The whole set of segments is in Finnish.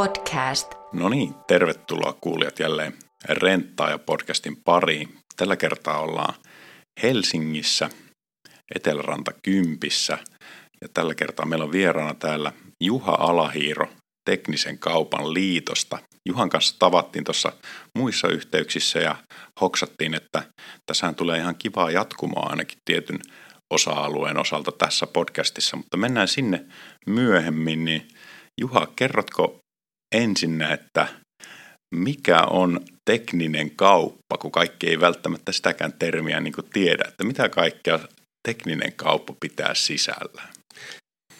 podcast. No niin, tervetuloa kuulijat jälleen Renttaa ja podcastin pariin. Tällä kertaa ollaan Helsingissä, Eteläranta Kympissä. Ja tällä kertaa meillä on vieraana täällä Juha Alahiiro Teknisen kaupan liitosta. Juhan kanssa tavattiin tuossa muissa yhteyksissä ja hoksattiin, että tässähän tulee ihan kivaa jatkumoa ainakin tietyn osa-alueen osalta tässä podcastissa, mutta mennään sinne myöhemmin, niin Juha, kerrotko ensin, että mikä on tekninen kauppa, kun kaikki ei välttämättä sitäkään termiä niin tiedä, että mitä kaikkea tekninen kauppa pitää sisällä?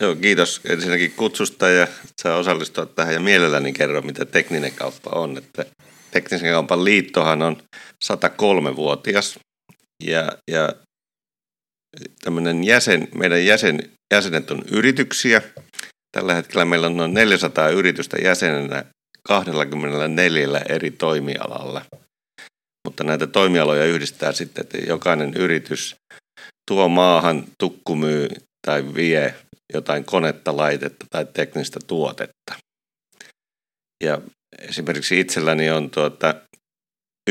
Joo, kiitos ensinnäkin kutsusta ja saa osallistua tähän ja mielelläni kerro, mitä tekninen kauppa on. Että teknisen kaupan liittohan on 103-vuotias ja, ja tämmöinen jäsen, meidän jäsen, jäsenet on yrityksiä. Tällä hetkellä meillä on noin 400 yritystä jäsenenä 24 eri toimialalla. Mutta näitä toimialoja yhdistää sitten, että jokainen yritys tuo maahan, tukkumyy tai vie jotain konetta, laitetta tai teknistä tuotetta. Ja esimerkiksi itselläni on tuota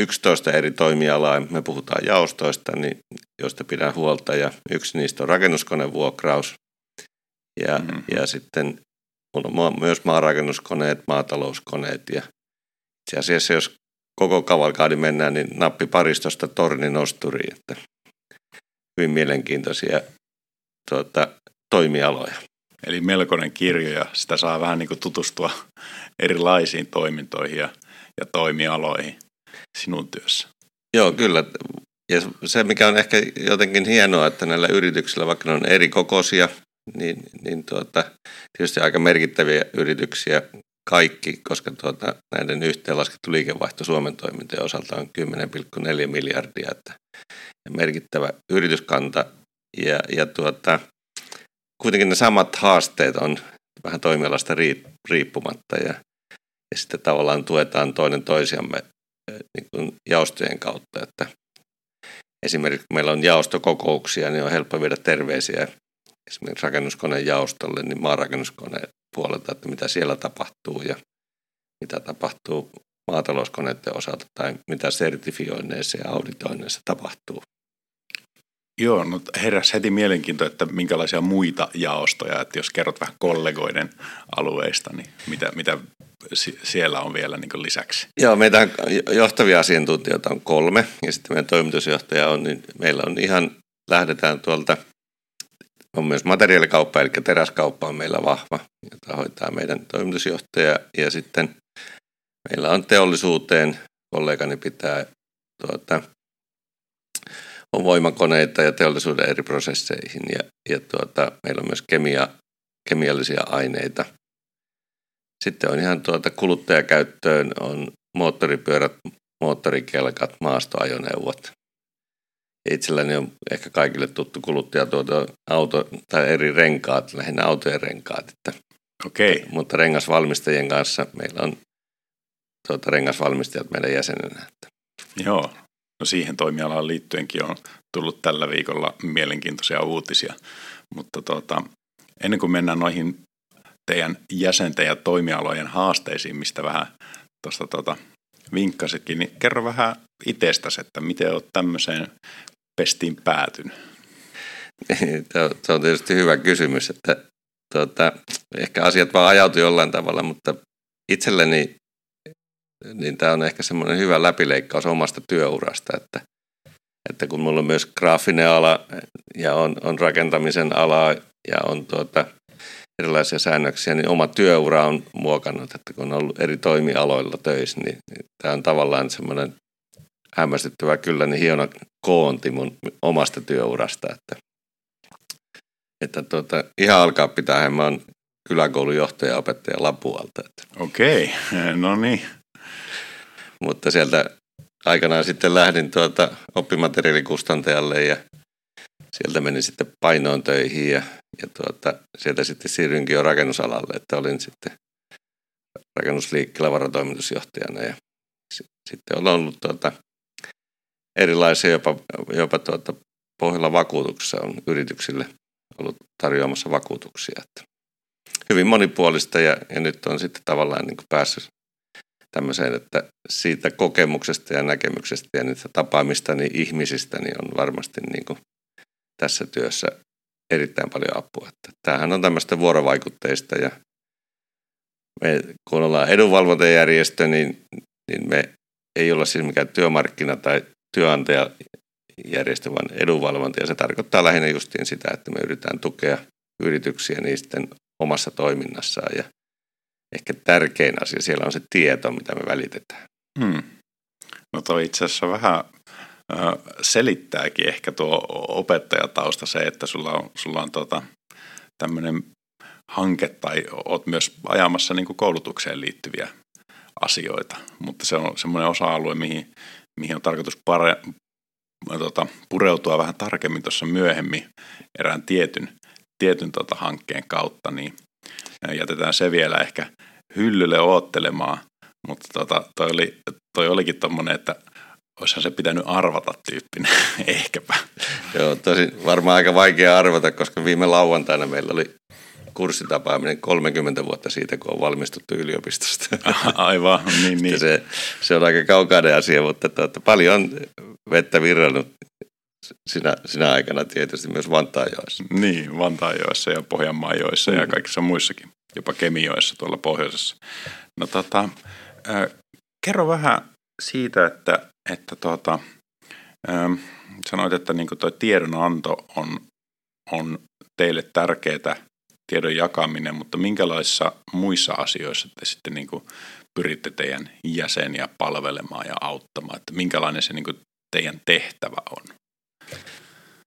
11 eri toimialaa, me puhutaan jaostoista, niin, joista pidän huolta, ja yksi niistä on rakennuskonevuokraus, ja, mm-hmm. ja sitten mulla on myös maarakennuskoneet, maatalouskoneet, ja itse asiassa jos koko kavalkaadi mennään, niin nappi paristosta tornin osturiin, että hyvin mielenkiintoisia tuota, toimialoja. Eli melkoinen kirjo ja sitä saa vähän niin kuin tutustua erilaisiin toimintoihin ja, ja toimialoihin sinun työssä. Joo, kyllä. Ja se, mikä on ehkä jotenkin hienoa, että näillä yrityksillä, vaikka ne on eri kokoisia, niin, niin tuota, tietysti aika merkittäviä yrityksiä kaikki, koska tuota, näiden yhteenlaskettu liikevaihto Suomen toimintojen osalta on 10,4 miljardia, että merkittävä yrityskanta. Ja, ja tuota, kuitenkin ne samat haasteet on vähän toimialasta riippumatta ja, ja sitten tavallaan tuetaan toinen toisiamme niin kuin jaostojen kautta, että esimerkiksi kun meillä on jaostokokouksia, niin on helppo viedä terveisiä esimerkiksi rakennuskoneen jaostolle, niin maanrakennuskoneen puolelta, että mitä siellä tapahtuu ja mitä tapahtuu maatalouskoneiden osalta tai mitä sertifioinneissa ja auditoinneissa tapahtuu. Joo, no heräs heti mielenkiinto, että minkälaisia muita jaostoja, että jos kerrot vähän kollegoiden alueista, niin mitä, mitä siellä on vielä niin lisäksi? Joo, meitä johtavia asiantuntijoita on kolme ja sitten meidän toimitusjohtaja on, niin meillä on ihan, lähdetään tuolta, on myös materiaalikauppa, eli teräskauppa on meillä vahva, jota hoitaa meidän toimitusjohtaja ja sitten meillä on teollisuuteen, kollegani pitää tuota, on voimakoneita ja teollisuuden eri prosesseihin ja, ja tuota, meillä on myös kemia, kemiallisia aineita. Sitten on ihan tuota kuluttajakäyttöön on moottoripyörät, moottorikelkat, maastoajoneuvot. Itselläni on ehkä kaikille tuttu kuluttaja tuota auto tai eri renkaat, lähinnä autojen renkaat. Että, Okei. Mutta rengasvalmistajien kanssa meillä on tuota, rengasvalmistajat meidän jäsenenä. Että. Joo, No siihen toimialaan liittyenkin on tullut tällä viikolla mielenkiintoisia uutisia. Mutta tuota, ennen kuin mennään noihin teidän jäsenten ja toimialojen haasteisiin, mistä vähän tuosta tuota, vinkkasitkin, niin kerro vähän itsestäsi, että miten olet tämmöiseen pestiin päätynyt? Se on tietysti hyvä kysymys, että tuota, ehkä asiat vaan ajautui jollain tavalla, mutta itselleni niin tämä on ehkä semmoinen hyvä läpileikkaus omasta työurasta, että, että kun mulla on myös graafinen ala ja on, on rakentamisen ala ja on tuota, erilaisia säännöksiä, niin oma työura on muokannut, että kun on ollut eri toimialoilla töissä, niin, niin tämä on tavallaan semmoinen hämmästyttävä kyllä niin hieno koonti mun omasta työurasta, että, että tuota, ihan alkaa pitää, mä oon kyläkoulun johtaja opettaja Lapualta. Okei, no niin. Mutta sieltä aikanaan sitten lähdin tuota oppimateriaalikustantajalle ja sieltä menin sitten painoon töihin ja, ja tuota, sieltä sitten siirrynkin jo rakennusalalle, että olin sitten rakennusliikkeellä varatoimitusjohtajana ja sitten on ollut tuota, erilaisia jopa, jopa tuota, pohjalla vakuutuksessa on yrityksille ollut tarjoamassa vakuutuksia. Että hyvin monipuolista ja, ja nyt on sitten tavallaan niin päässyt tämmöiseen, että siitä kokemuksesta ja näkemyksestä ja niistä tapaamista niin ihmisistä niin on varmasti niin kuin tässä työssä erittäin paljon apua. Että tämähän on tämmöistä vuorovaikutteista ja me, kun ollaan edunvalvontajärjestö, niin, niin me ei olla siis mikään työmarkkina- tai työnantajajärjestö, vaan edunvalvonta. Ja se tarkoittaa lähinnä justiin sitä, että me yritetään tukea yrityksiä niisten omassa toiminnassaan. Ja ehkä tärkein asia siellä on se tieto, mitä me välitetään. Hmm. No toi itse asiassa vähän selittääkin ehkä tuo opettajatausta se, että sulla on, sulla on tota, tämmöinen hanke tai oot myös ajamassa niin koulutukseen liittyviä asioita, mutta se on semmoinen osa-alue, mihin, mihin on tarkoitus pare, tota, pureutua vähän tarkemmin tuossa myöhemmin erään tietyn, tietyn tota hankkeen kautta, niin jätetään se vielä ehkä hyllylle oottelemaan, mutta tota, toi, oli, toi olikin tommonen, että olisihan se pitänyt arvata tyyppinen, ehkäpä. Joo, tosi varmaan aika vaikea arvata, koska viime lauantaina meillä oli kurssitapaaminen 30 vuotta siitä, kun on valmistuttu yliopistosta. Aivan, niin, niin. Se, se on aika kaukainen asia, mutta tuota, paljon vettä virrannut sinä, sinä aikana tietysti myös Vantaajoissa. Niin, Vantaajoissa ja Pohjanmaajoissa mm. ja kaikissa muissakin, jopa Kemioissa tuolla pohjoisessa. No tota, äh, kerro vähän siitä, että, että tuota, ähm, sanoit, että niin tuo tiedonanto on, on teille tärkeää tiedon jakaminen, mutta minkälaisissa muissa asioissa te sitten niin kuin pyritte teidän jäseniä palvelemaan ja auttamaan, että minkälainen se niin kuin teidän tehtävä on?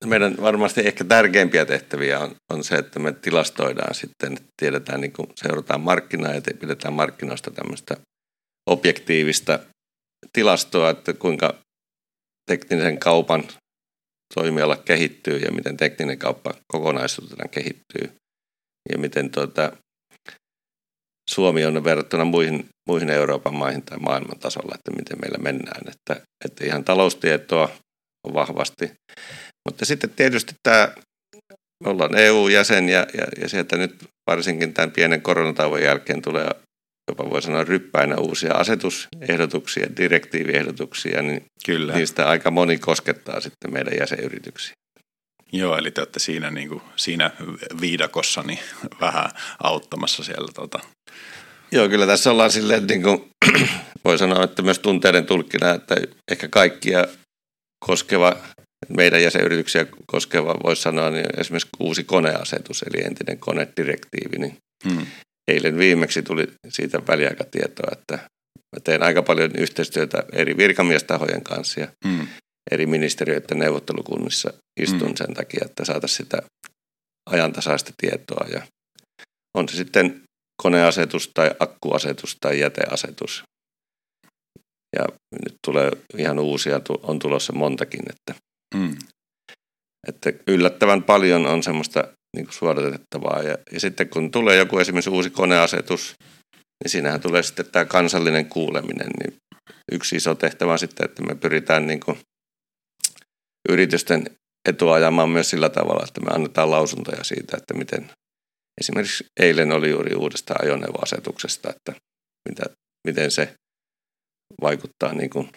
Meidän varmasti ehkä tärkeimpiä tehtäviä on, on se, että me tilastoidaan sitten, tiedetään, niin kuin seurataan markkinaa ja pidetään markkinoista tämmöistä objektiivista tilastoa, että kuinka teknisen kaupan toimiala kehittyy ja miten tekninen kauppa kokonaisuutena kehittyy ja miten tuota, Suomi on verrattuna muihin, muihin Euroopan maihin tai maailman tasolla, että miten meillä mennään. Että, että ihan taloustietoa on vahvasti. Mutta sitten tietysti tämä, me ollaan EU-jäsen ja, ja, ja sieltä nyt varsinkin tämän pienen koronatauon jälkeen tulee jopa voi sanoa ryppäinä uusia asetusehdotuksia, direktiiviehdotuksia, niin Kyllä. niistä aika moni koskettaa sitten meidän jäsenyrityksiä. Joo, eli te olette siinä, niin kuin, siinä viidakossa niin vähän auttamassa siellä. Tota. Joo, kyllä tässä ollaan silleen, niin kuin, voi sanoa, että myös tunteiden tulkkina, että ehkä kaikkia koskeva, meidän jäsenyrityksiä koskeva, voisi sanoa, niin esimerkiksi uusi koneasetus, eli entinen konedirektiivi, niin hmm. eilen viimeksi tuli siitä väliaikatietoa, että mä teen aika paljon yhteistyötä eri virkamiestahojen kanssa ja hmm eri ministeriöiden neuvottelukunnissa istun mm. sen takia, että saataisiin sitä ajantasaista tietoa. Ja on se sitten koneasetus tai akkuasetus tai jäteasetus. Ja nyt tulee ihan uusia, on tulossa montakin, että, mm. että yllättävän paljon on semmoista niin kuin suodatettavaa. Ja, ja sitten kun tulee joku esimerkiksi uusi koneasetus, niin siinähän tulee sitten tämä kansallinen kuuleminen. Niin yksi iso tehtävä on sitten, että me pyritään niin kuin yritysten etua ajamaan myös sillä tavalla, että me annetaan lausuntoja siitä, että miten esimerkiksi eilen oli juuri uudesta ajoneuvoasetuksesta, että mitä, miten se vaikuttaa niin kuin,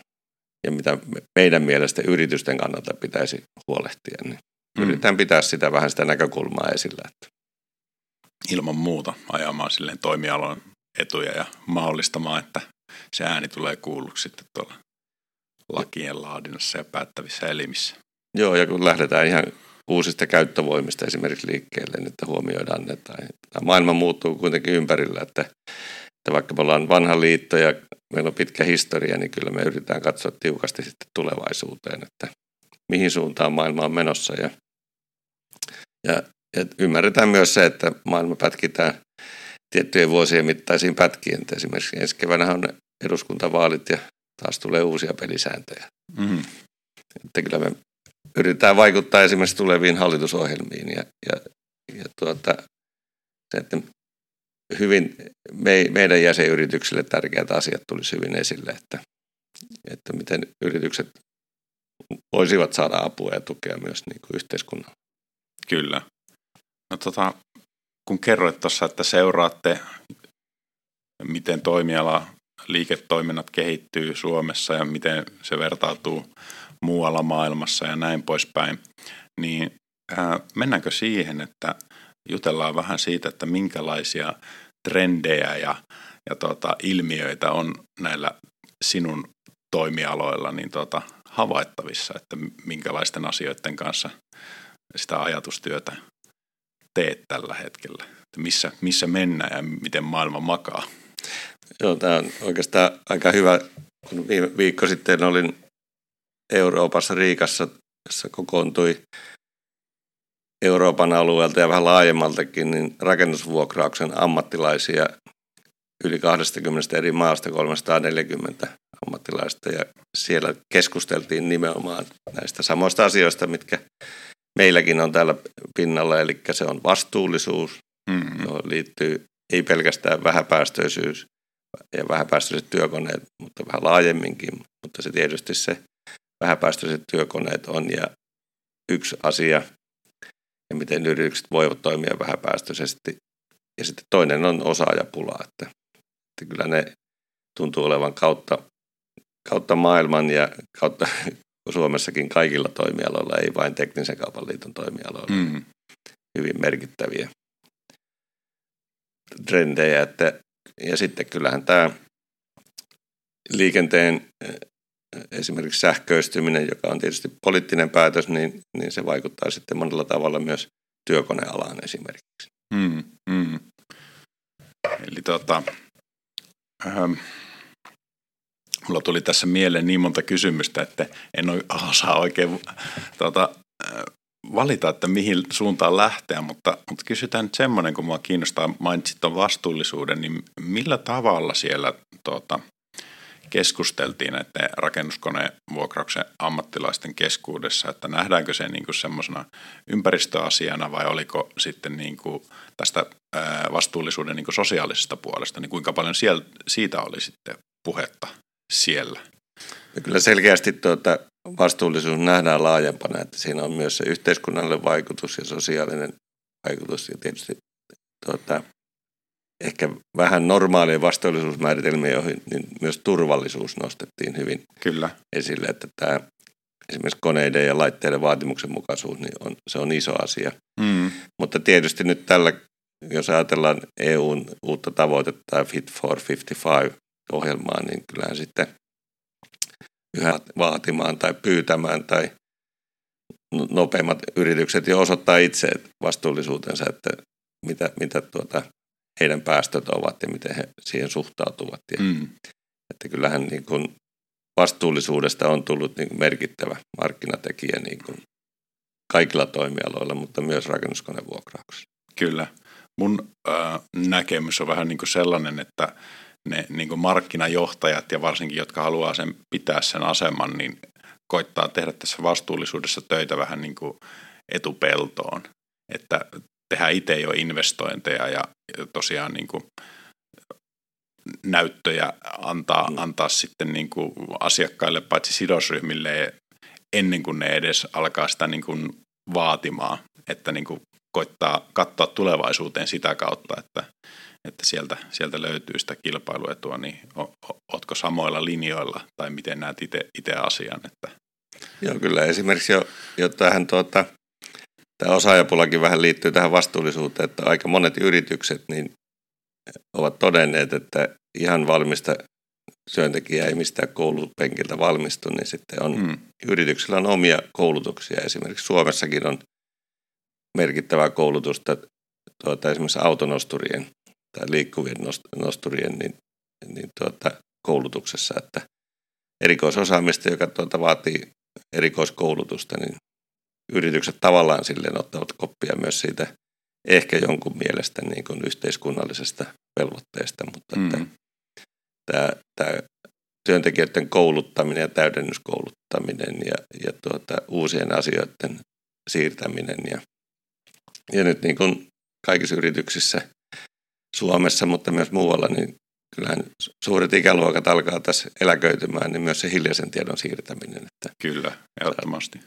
ja mitä meidän mielestä yritysten kannalta pitäisi huolehtia. Niin mm. Yritetään pitää sitä vähän sitä näkökulmaa esillä. Että. Ilman muuta ajamaan silleen toimialan etuja ja mahdollistamaan, että se ääni tulee kuulluksi sitten tuolla lakien laadinnassa ja päättävissä elimissä. Joo, ja kun lähdetään ihan uusista käyttövoimista esimerkiksi liikkeelle, niin että huomioidaan ne. Tai, maailma muuttuu kuitenkin ympärillä, että, että vaikka me ollaan vanha liitto ja meillä on pitkä historia, niin kyllä me yritetään katsoa tiukasti sitten tulevaisuuteen, että mihin suuntaan maailma on menossa. Ja, ja, ja ymmärretään myös se, että maailma pätkitään tiettyjen vuosien mittaisiin pätkiin. Esimerkiksi ensi keväänä on eduskuntavaalit ja taas tulee uusia pelisääntöjä. Mm-hmm. Että kyllä me yritetään vaikuttaa esimerkiksi tuleviin hallitusohjelmiin ja, ja, ja tuota, se, että hyvin me, meidän jäsenyrityksille tärkeät asiat tulisi hyvin esille, että, että miten yritykset voisivat saada apua ja tukea myös niin kuin yhteiskunnan. Kyllä. No tota, kun kerroit tuossa, että seuraatte, miten toimiala liiketoiminnat kehittyy Suomessa ja miten se vertautuu muualla maailmassa ja näin poispäin, niin ää, mennäänkö siihen, että jutellaan vähän siitä, että minkälaisia trendejä ja, ja tota, ilmiöitä on näillä sinun toimialoilla niin tota, havaittavissa, että minkälaisten asioiden kanssa sitä ajatustyötä teet tällä hetkellä? Että missä, missä mennään ja miten maailma makaa? Joo, tämä on oikeastaan aika hyvä. Kun viime viikko sitten olin Euroopassa Riikassa, jossa kokoontui Euroopan alueelta ja vähän laajemmaltakin niin rakennusvuokrauksen ammattilaisia yli 20 eri maasta 340 ammattilaista ja siellä keskusteltiin nimenomaan näistä samoista asioista, mitkä meilläkin on täällä pinnalla, eli se on vastuullisuus, mm-hmm. johon liittyy ei pelkästään vähäpäästöisyys ja vähäpäästöiset työkoneet, mutta vähän laajemminkin, mutta se tietysti se vähäpäästöiset työkoneet on ja yksi asia, ja miten yritykset voivat toimia vähäpäästöisesti. Ja sitten toinen on osaajapula, että, että kyllä ne tuntuu olevan kautta, kautta maailman ja kautta Suomessakin kaikilla toimialoilla, ei vain teknisen kaupan liiton toimialoilla. Mm. Hyvin merkittäviä trendejä. Että, ja sitten kyllähän tämä liikenteen esimerkiksi sähköistyminen, joka on tietysti poliittinen päätös, niin, niin se vaikuttaa sitten monella tavalla myös työkonealaan esimerkiksi. Mm, mm. Eli tota, ähm, mulla tuli tässä mieleen niin monta kysymystä, että en osaa oikein tota, äh, valita, että mihin suuntaan lähteä, mutta, mutta kysytään nyt semmoinen, kun mua kiinnostaa, mainitsit tuon vastuullisuuden, niin millä tavalla siellä tota, keskusteltiin näiden rakennuskonevuokrauksen ammattilaisten keskuudessa, että nähdäänkö se niin kuin semmoisena ympäristöasiana vai oliko sitten niin kuin tästä vastuullisuuden niin kuin sosiaalisesta puolesta, niin kuinka paljon siellä, siitä oli sitten puhetta siellä? Kyllä selkeästi tuota, vastuullisuus nähdään laajempana, että siinä on myös se yhteiskunnallinen vaikutus ja sosiaalinen vaikutus ja tietysti tuota, ehkä vähän normaalia vastuullisuusmääritelmiä, joihin niin myös turvallisuus nostettiin hyvin Kyllä. esille, että tämä esimerkiksi koneiden ja laitteiden vaatimuksenmukaisuus, niin on, se on iso asia. Mm. Mutta tietysti nyt tällä, jos ajatellaan EUn uutta tavoitetta, Fit for 55-ohjelmaa, niin kyllähän sitten yhä vaatimaan tai pyytämään tai nopeimmat yritykset jo osoittaa itse vastuullisuutensa, että mitä, mitä tuota, heidän päästöt ovat ja miten he siihen suhtautuvat. Ja, mm. Että kyllähän niin kuin vastuullisuudesta on tullut niin merkittävä markkinatekijä niin kuin kaikilla toimialoilla, mutta myös rakennuskonevuokrauksessa. Kyllä. Mun äh, näkemys on vähän niin kuin sellainen, että ne niin kuin markkinajohtajat ja varsinkin, jotka haluaa sen pitää sen aseman, niin koittaa tehdä tässä vastuullisuudessa töitä vähän niin kuin etupeltoon. Että tehdään itse jo investointeja ja tosiaan niin kuin näyttöjä antaa, mm. antaa sitten niin kuin asiakkaille paitsi sidosryhmille ennen kuin ne edes alkaa sitä niin kuin vaatimaan, että niin kuin koittaa katsoa tulevaisuuteen sitä kautta, että, että sieltä, sieltä löytyy sitä kilpailuetua, niin ootko samoilla linjoilla tai miten näet itse asian? Että... Joo, kyllä esimerkiksi jo, jo tähän tuota, tämä osaajapulakin vähän liittyy tähän vastuullisuuteen, että aika monet yritykset niin ovat todenneet, että ihan valmista työntekijää ei mistään koulupenkiltä valmistu, niin sitten on, mm. yrityksillä on omia koulutuksia. Esimerkiksi Suomessakin on merkittävää koulutusta tuota, esimerkiksi autonosturien tai liikkuvien nosturien niin, niin tuota, koulutuksessa, että erikoisosaamista, joka tuota, vaatii erikoiskoulutusta, niin yritykset tavallaan silleen ottavat koppia myös siitä ehkä jonkun mielestä niin kuin yhteiskunnallisesta velvoitteesta, mutta mm. että tämä, tämä työntekijöiden kouluttaminen ja täydennyskouluttaminen ja, ja tuota, uusien asioiden siirtäminen ja, ja nyt niin kuin kaikissa yrityksissä Suomessa, mutta myös muualla, niin kyllähän suuret ikäluokat alkaa tässä eläköitymään, niin myös se hiljaisen tiedon siirtäminen. Että Kyllä, ehdottomasti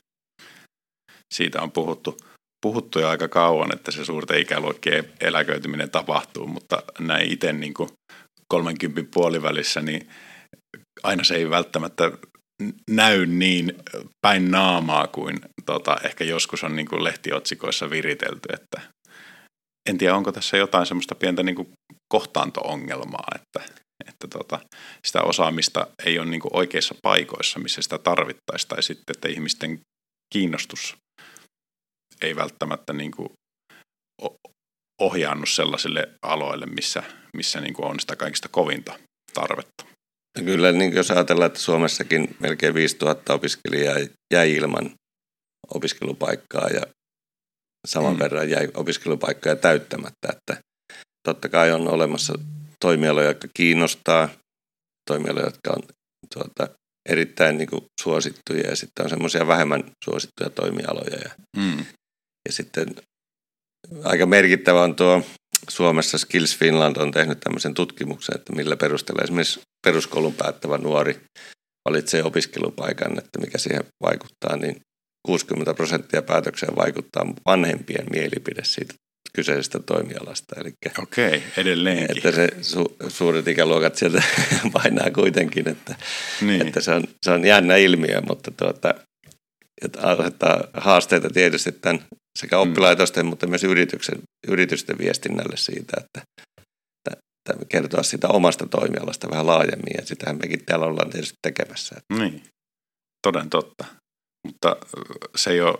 siitä on puhuttu puhuttu jo aika kauan, että se suurten ikäluokkien eläköityminen tapahtuu, mutta näin itse niin 30 puolivälissä, niin aina se ei välttämättä näy niin päin naamaa kuin tota, ehkä joskus on niin kuin lehtiotsikoissa viritelty, että en tiedä, onko tässä jotain semmoista pientä niin kohtaanto-ongelmaa, että, että tota, sitä osaamista ei ole niin oikeissa paikoissa, missä sitä tarvittaisiin, tai sitten, että ihmisten kiinnostus ei välttämättä niin kuin ohjaannut sellaisille aloille, missä, missä niin on sitä kaikista kovinta tarvetta. Kyllä, niin jos ajatellaan, että Suomessakin melkein 5000 opiskelijaa jäi ilman opiskelupaikkaa ja saman mm. verran jäi opiskelupaikkoja täyttämättä. Että totta kai on olemassa toimialoja, jotka kiinnostaa, toimialoja, jotka on tuota, erittäin niin kuin, suosittuja ja sitten on semmoisia vähemmän suosittuja toimialoja. Ja, mm. ja sitten aika merkittävä on tuo Suomessa Skills Finland on tehnyt tämmöisen tutkimuksen, että millä perusteella esimerkiksi peruskoulun päättävä nuori valitsee opiskelupaikan, että mikä siihen vaikuttaa, niin 60 prosenttia päätökseen vaikuttaa vanhempien mielipide siitä kyseisestä toimialasta. Eli Okei, edelleenkin. Että se su, suuret ikäluokat sieltä painaa kuitenkin, että, niin. että se, on, se on jännä ilmiö, mutta tuota, että asettaa haasteita tietysti tämän sekä mm. oppilaitosten, mm. mutta myös yrityksen, yritysten viestinnälle siitä, että, että, että kertoa sitä omasta toimialasta vähän laajemmin, ja sitähän mekin täällä ollaan tietysti tekemässä. Niin, toden totta. Mutta se ei ole,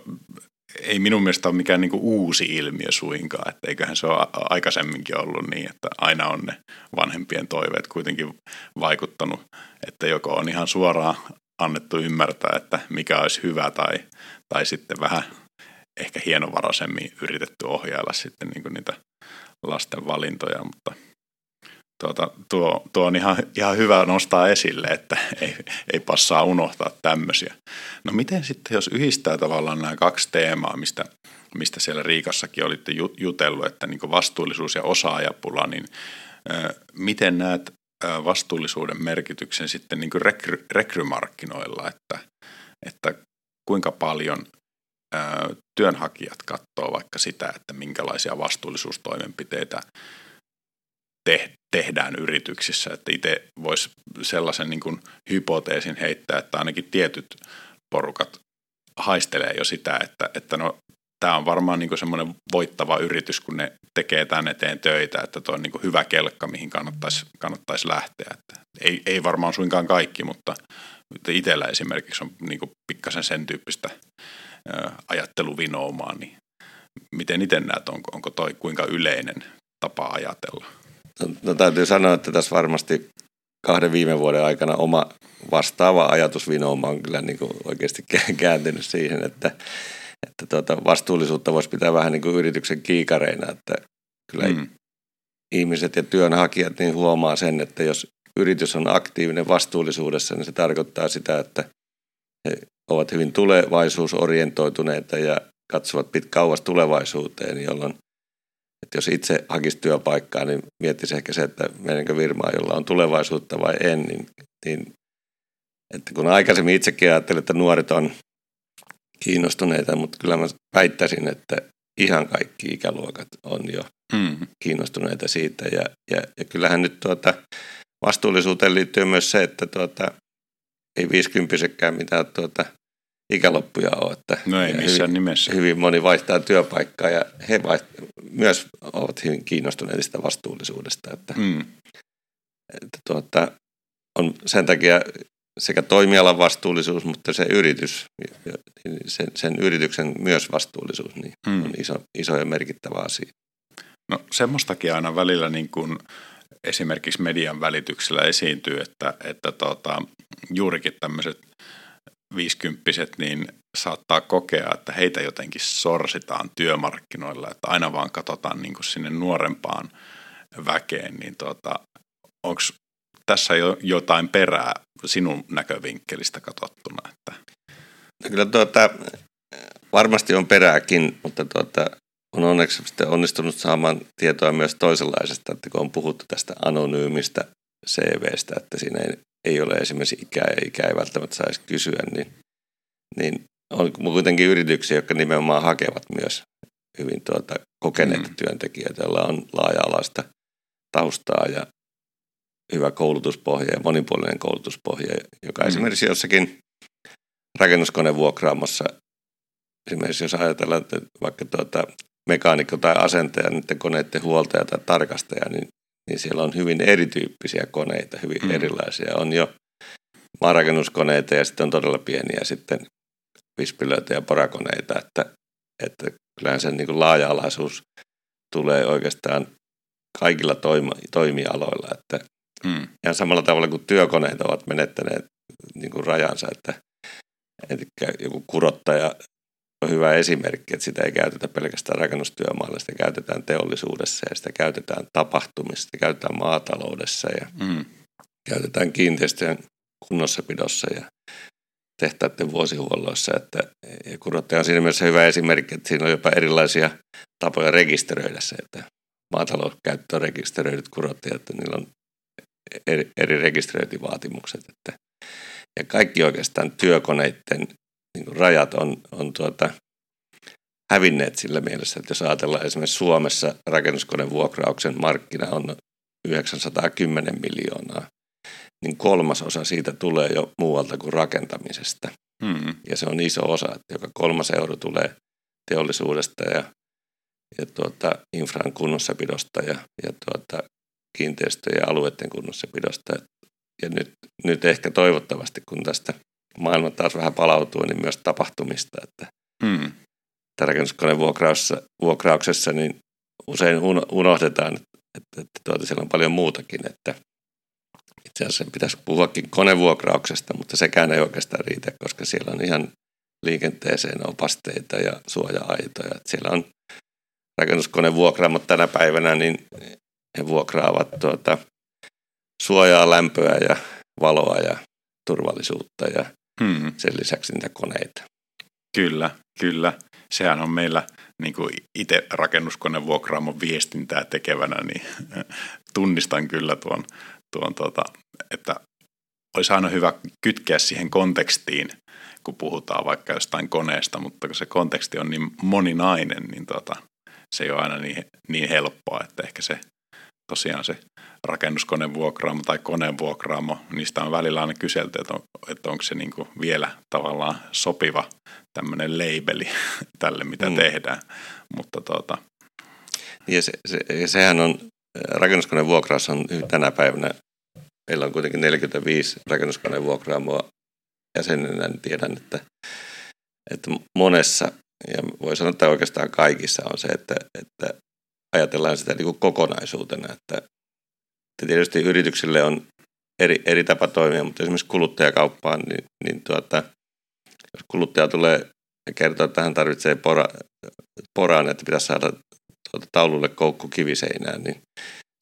ei minun mielestä ole mikään niin uusi ilmiö suinkaan, että eiköhän se ole aikaisemminkin ollut niin, että aina on ne vanhempien toiveet kuitenkin vaikuttanut, että joko on ihan suoraan annettu ymmärtää, että mikä olisi hyvä tai, tai sitten vähän ehkä hienovaraisemmin yritetty ohjailla sitten niin niitä lasten valintoja, mutta tuota, tuo, tuo on ihan, ihan hyvä nostaa esille, että ei, ei passaa unohtaa tämmöisiä. No miten sitten, jos yhdistää tavallaan nämä kaksi teemaa, mistä, mistä siellä Riikassakin olitte jutellut, että niin vastuullisuus ja osaajapula, niin ö, miten näet vastuullisuuden merkityksen sitten niin rekry, rekrymarkkinoilla, että, että kuinka paljon työnhakijat katsoo vaikka sitä, että minkälaisia vastuullisuustoimenpiteitä te, tehdään yrityksissä. Että itse voisi sellaisen niin kuin hypoteesin heittää, että ainakin tietyt porukat haistelee jo sitä, että, että no, tämä on varmaan niin semmoinen voittava yritys, kun ne tekee tämän eteen töitä, että tuo on niin hyvä kelkka, mihin kannattaisi, kannattaisi lähteä. Että ei, ei varmaan suinkaan kaikki, mutta itsellä esimerkiksi on niin pikkasen sen tyyppistä ajatteluvinoumaa, niin miten itse näet, onko, onko toi kuinka yleinen tapa ajatella? No, täytyy sanoa, että tässä varmasti kahden viime vuoden aikana oma vastaava ajatusvinouma on kyllä niin kuin oikeasti kääntynyt siihen, että, että tuota vastuullisuutta voisi pitää vähän niin kuin yrityksen kiikareina, että kyllä mm. ihmiset ja työnhakijat niin huomaa sen, että jos yritys on aktiivinen vastuullisuudessa, niin se tarkoittaa sitä, että he ovat hyvin tulevaisuusorientoituneita ja katsovat pit kauas tulevaisuuteen, jolloin että jos itse hakisi työpaikkaa, niin miettisi ehkä se, että menenkö firmaa, jolla on tulevaisuutta vai en, niin, niin että kun aikaisemmin itsekin ajattelin, että nuoret on kiinnostuneita, mutta kyllä mä väittäisin, että ihan kaikki ikäluokat on jo mm. kiinnostuneita siitä. Ja, ja, ja kyllähän nyt tuota, vastuullisuuteen liittyy myös se, että tuota, ei viisikymppisekään mitään tuota, ikäloppuja ole. Että no ei missään hyvin, nimessä. Hyvin moni vaihtaa työpaikkaa ja he vaiht, myös ovat hyvin kiinnostuneita sitä vastuullisuudesta. Että, mm. että tuota, on sen takia sekä toimialan vastuullisuus, mutta se yritys, sen, sen yrityksen myös vastuullisuus niin mm. on iso, iso ja merkittävä asia. No semmoistakin aina välillä niin kuin esimerkiksi median välityksellä esiintyy, että, että tota, juurikin tämmöiset viisikymppiset niin saattaa kokea, että heitä jotenkin sorsitaan työmarkkinoilla, että aina vaan katsotaan niin kuin sinne nuorempaan väkeen, niin tota, onko tässä jo jotain perää sinun näkövinkkelistä katsottuna? Että? No kyllä tuota, varmasti on perääkin, mutta tuota, on onneksi onnistunut saamaan tietoa myös toisenlaisesta, että kun on puhuttu tästä anonyymistä CVstä, että siinä ei, ei ole esimerkiksi ikää ja ikää ei välttämättä saisi kysyä, niin, niin on kuitenkin yrityksiä, jotka nimenomaan hakevat myös hyvin tuota, kokeneita mm. työntekijöitä, joilla on laaja-alaista taustaa ja hyvä koulutuspohja ja monipuolinen koulutuspohja, joka mm. esimerkiksi jossakin rakennuskonevuokraamassa, esimerkiksi jos ajatellaan, että vaikka tuota, mekaanikko tai asentaja, niiden koneiden huoltaja tai tarkastaja, niin, niin siellä on hyvin erityyppisiä koneita, hyvin mm. erilaisia. On jo maarakennuskoneita ja sitten on todella pieniä sitten vispilöitä ja porakoneita, että, että kyllähän sen niin kuin laaja-alaisuus tulee oikeastaan kaikilla toima, toimialoilla, että mm. ihan samalla tavalla kuin työkoneet ovat menettäneet niin kuin rajansa, että, että joku kurottaja on hyvä esimerkki, että sitä ei käytetä pelkästään rakennustyömaalla, sitä käytetään teollisuudessa ja sitä käytetään tapahtumissa, sitä käytetään maataloudessa ja mm. käytetään kiinteistöjen kunnossapidossa ja tehtaiden vuosihuolloissa. Että, ja kurottaja on siinä mielessä hyvä esimerkki, että siinä on jopa erilaisia tapoja rekisteröidä se, että maatalouskäyttö on rekisteröidyt kurottajat, että niillä on eri, eri rekisteröintivaatimukset. Että, ja kaikki oikeastaan työkoneiden niin rajat on, on tuota, hävinneet sillä mielessä, että jos ajatellaan esimerkiksi Suomessa rakennuskonevuokrauksen markkina on 910 miljoonaa, niin kolmas osa siitä tulee jo muualta kuin rakentamisesta. Mm. Ja se on iso osa, että joka kolmas euro tulee teollisuudesta ja, ja tuota, infran kunnossapidosta ja, ja tuota, kiinteistöjen ja alueiden kunnossapidosta. Ja nyt, nyt ehkä toivottavasti, kun tästä maailma taas vähän palautuu, niin myös tapahtumista. Että mm. rakennuskoneen vuokrauksessa, vuokrauksessa niin usein unohdetaan, että, että, että tuota, siellä on paljon muutakin, että itse asiassa pitäisi puhuakin konevuokrauksesta, mutta sekään ei oikeastaan riitä, koska siellä on ihan liikenteeseen opasteita ja suoja-aitoja. Että siellä on rakennuskonevuokraamot tänä päivänä, niin he vuokraavat tuota, suojaa, lämpöä ja valoa ja turvallisuutta ja hmm. sen lisäksi niitä koneita. Kyllä, kyllä. Sehän on meillä niin kuin itse rakennuskonevuokraamon viestintää tekevänä, niin tunnistan kyllä tuon tuon, tota, että olisi aina hyvä kytkeä siihen kontekstiin, kun puhutaan vaikka jostain koneesta, mutta kun se konteksti on niin moninainen, niin tota, se ei ole aina niin, niin helppoa, että ehkä se tosiaan se rakennuskonevuokraamo tai konevuokraamo, niistä on välillä aina kyselty, että, on, että onko se niin kuin vielä tavallaan sopiva tämmöinen labeli tälle, mitä mm. tehdään. Mutta tota... ja se, se, ja sehän on rakennuskoneen vuokraus on tänä päivänä, meillä on kuitenkin 45 rakennuskoneen vuokraamoa jäsenenä, niin tiedän, että, että monessa, ja voi sanoa, että oikeastaan kaikissa on se, että, että ajatellaan sitä niin kuin kokonaisuutena, että tietysti yrityksille on eri, eri tapa toimia, mutta esimerkiksi kuluttajakauppaan, niin, niin tuota, jos kuluttaja tulee ja kertoo, että hän tarvitsee pora, poraan, että pitäisi saada tuota, taululle koukku kiviseinään, niin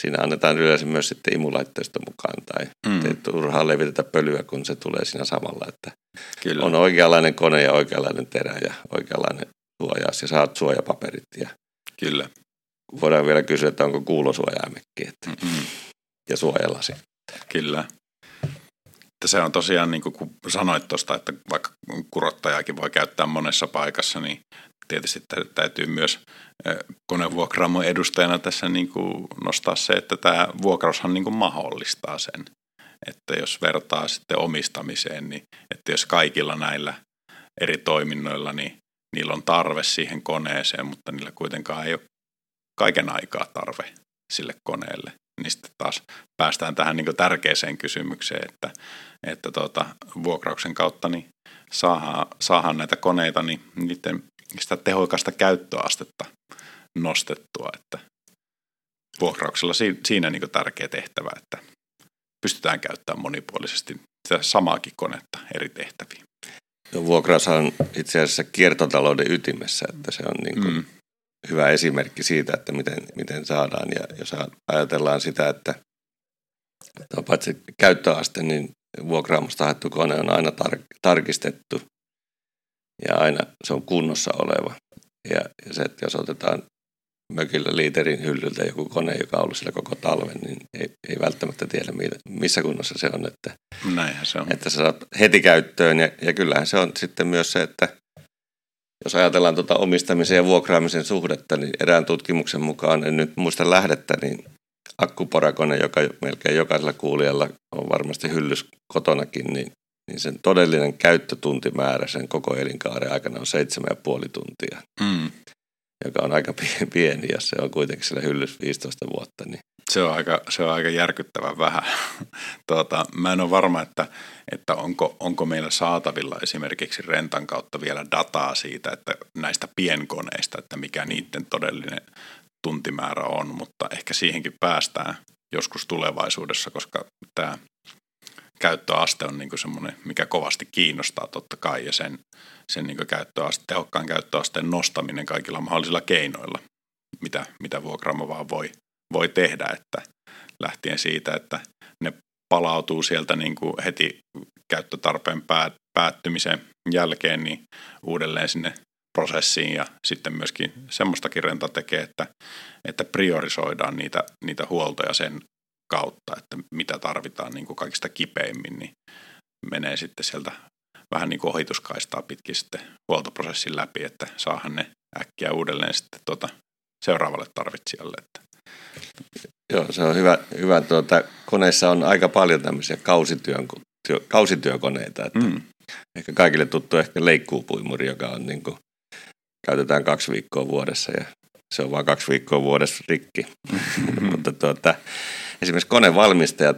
siinä annetaan yleensä myös sitten imulaitteisto mukaan tai mm. ei turhaan levitetä pölyä, kun se tulee siinä samalla, että Kyllä. on oikeanlainen kone ja oikeanlainen terä ja oikeanlainen suojaus ja saat suojapaperit ja Kyllä. voidaan vielä kysyä, että onko kuulosuojaimekki että, ja suojalasi. Kyllä. Että se on tosiaan, niin kuin sanoit tuosta, että vaikka kurottajaakin voi käyttää monessa paikassa, niin tietysti täytyy myös konevuokraamon edustajana tässä niin kuin nostaa se, että tämä vuokraushan niin kuin mahdollistaa sen. Että jos vertaa sitten omistamiseen, niin että jos kaikilla näillä eri toiminnoilla, niin niillä on tarve siihen koneeseen, mutta niillä kuitenkaan ei ole kaiken aikaa tarve sille koneelle. Niin sitten taas päästään tähän niin tärkeäseen kysymykseen, että, että tuota, vuokrauksen kautta niin saadaan, saadaan näitä koneita, niin niiden sitä tehokasta käyttöastetta nostettua, että vuokrauksella siinä niin tärkeä tehtävä, että pystytään käyttämään monipuolisesti sitä samaakin konetta eri tehtäviin. No, vuokraus on itse asiassa kiertotalouden ytimessä, että se on niin kuin mm. Hyvä esimerkki siitä, että miten, miten saadaan. Ja jos ajatellaan sitä, että, on paitsi käyttöaste, niin vuokraamusta haettu kone on aina tar- tarkistettu ja aina se on kunnossa oleva. Ja, ja se, että jos otetaan mökillä liiterin hyllyltä joku kone, joka on ollut siellä koko talven, niin ei, ei välttämättä tiedä, missä kunnossa se on. Että, Näinhän se on. Että sä saat heti käyttöön ja, ja kyllähän se on sitten myös se, että jos ajatellaan tuota omistamisen ja vuokraamisen suhdetta, niin erään tutkimuksen mukaan, en nyt muista lähdettä, niin akkuporakone, joka melkein jokaisella kuulijalla on varmasti hyllys kotonakin, niin, niin sen todellinen käyttötuntimäärä sen koko elinkaaren aikana on 7,5 tuntia, mm. joka on aika pieni, ja se on kuitenkin sillä hyllys 15 vuotta. Niin. Se, on aika, se on aika järkyttävän vähän. tuota, mä en ole varma, että, että onko, onko meillä saatavilla esimerkiksi rentan kautta vielä dataa siitä, että näistä pienkoneista, että mikä niiden todellinen tuntimäärä on, mutta ehkä siihenkin päästään joskus tulevaisuudessa, koska tämä käyttöaste on niin semmoinen, mikä kovasti kiinnostaa totta kai, ja sen, sen niin käyttöaste, tehokkaan käyttöasteen nostaminen kaikilla mahdollisilla keinoilla, mitä, mitä vuokraamo vaan voi, voi tehdä, että lähtien siitä, että ne palautuu sieltä niin kuin heti käyttötarpeen päättymisen jälkeen niin uudelleen sinne prosessiin ja sitten myöskin semmoistakin renta tekee, että, että priorisoidaan niitä, niitä huoltoja sen kautta, että mitä tarvitaan niin kuin kaikista kipeimmin, niin menee sitten sieltä vähän niin kuin ohituskaistaa pitkin sitten huoltoprosessin läpi, että saahan ne äkkiä uudelleen sitten tuota seuraavalle tarvitsijalle. Että. Joo, se on hyvä. hyvä tuota, koneissa on aika paljon tämmöisiä kausityön, työ, kausityökoneita, että mm. ehkä kaikille tuttu ehkä leikkuupuimuri, joka on niin kuin käytetään kaksi viikkoa vuodessa ja se on vain kaksi viikkoa vuodessa rikki. Mutta tuota, esimerkiksi konevalmistajat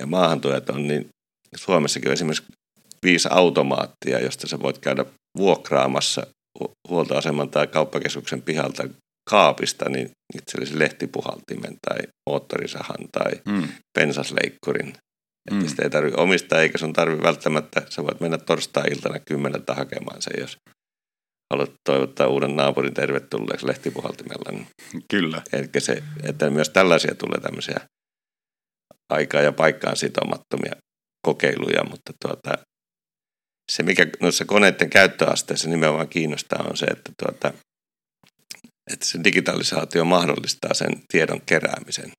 ja maahantuojat on niin Suomessakin on esimerkiksi viisi automaattia, josta sä voit käydä vuokraamassa huoltoaseman tai kauppakeskuksen pihalta kaapista niin itsellesi lehtipuhaltimen tai moottorisahan tai mm. pensasleikkurin. Että mm. sitä ei tarvitse omistaa eikä sun tarvitse välttämättä, sä voit mennä torstai-iltana kymmeneltä hakemaan sen, jos haluat toivottaa uuden naapurin tervetulleeksi lehtipuhaltimella. Niin Kyllä. Eli se, että myös tällaisia tulee tämmöisiä aikaa ja paikkaan sitomattomia kokeiluja, mutta tuota, se mikä noissa koneiden käyttöasteessa nimenomaan kiinnostaa on se, että, tuota, että se digitalisaatio mahdollistaa sen tiedon keräämisen.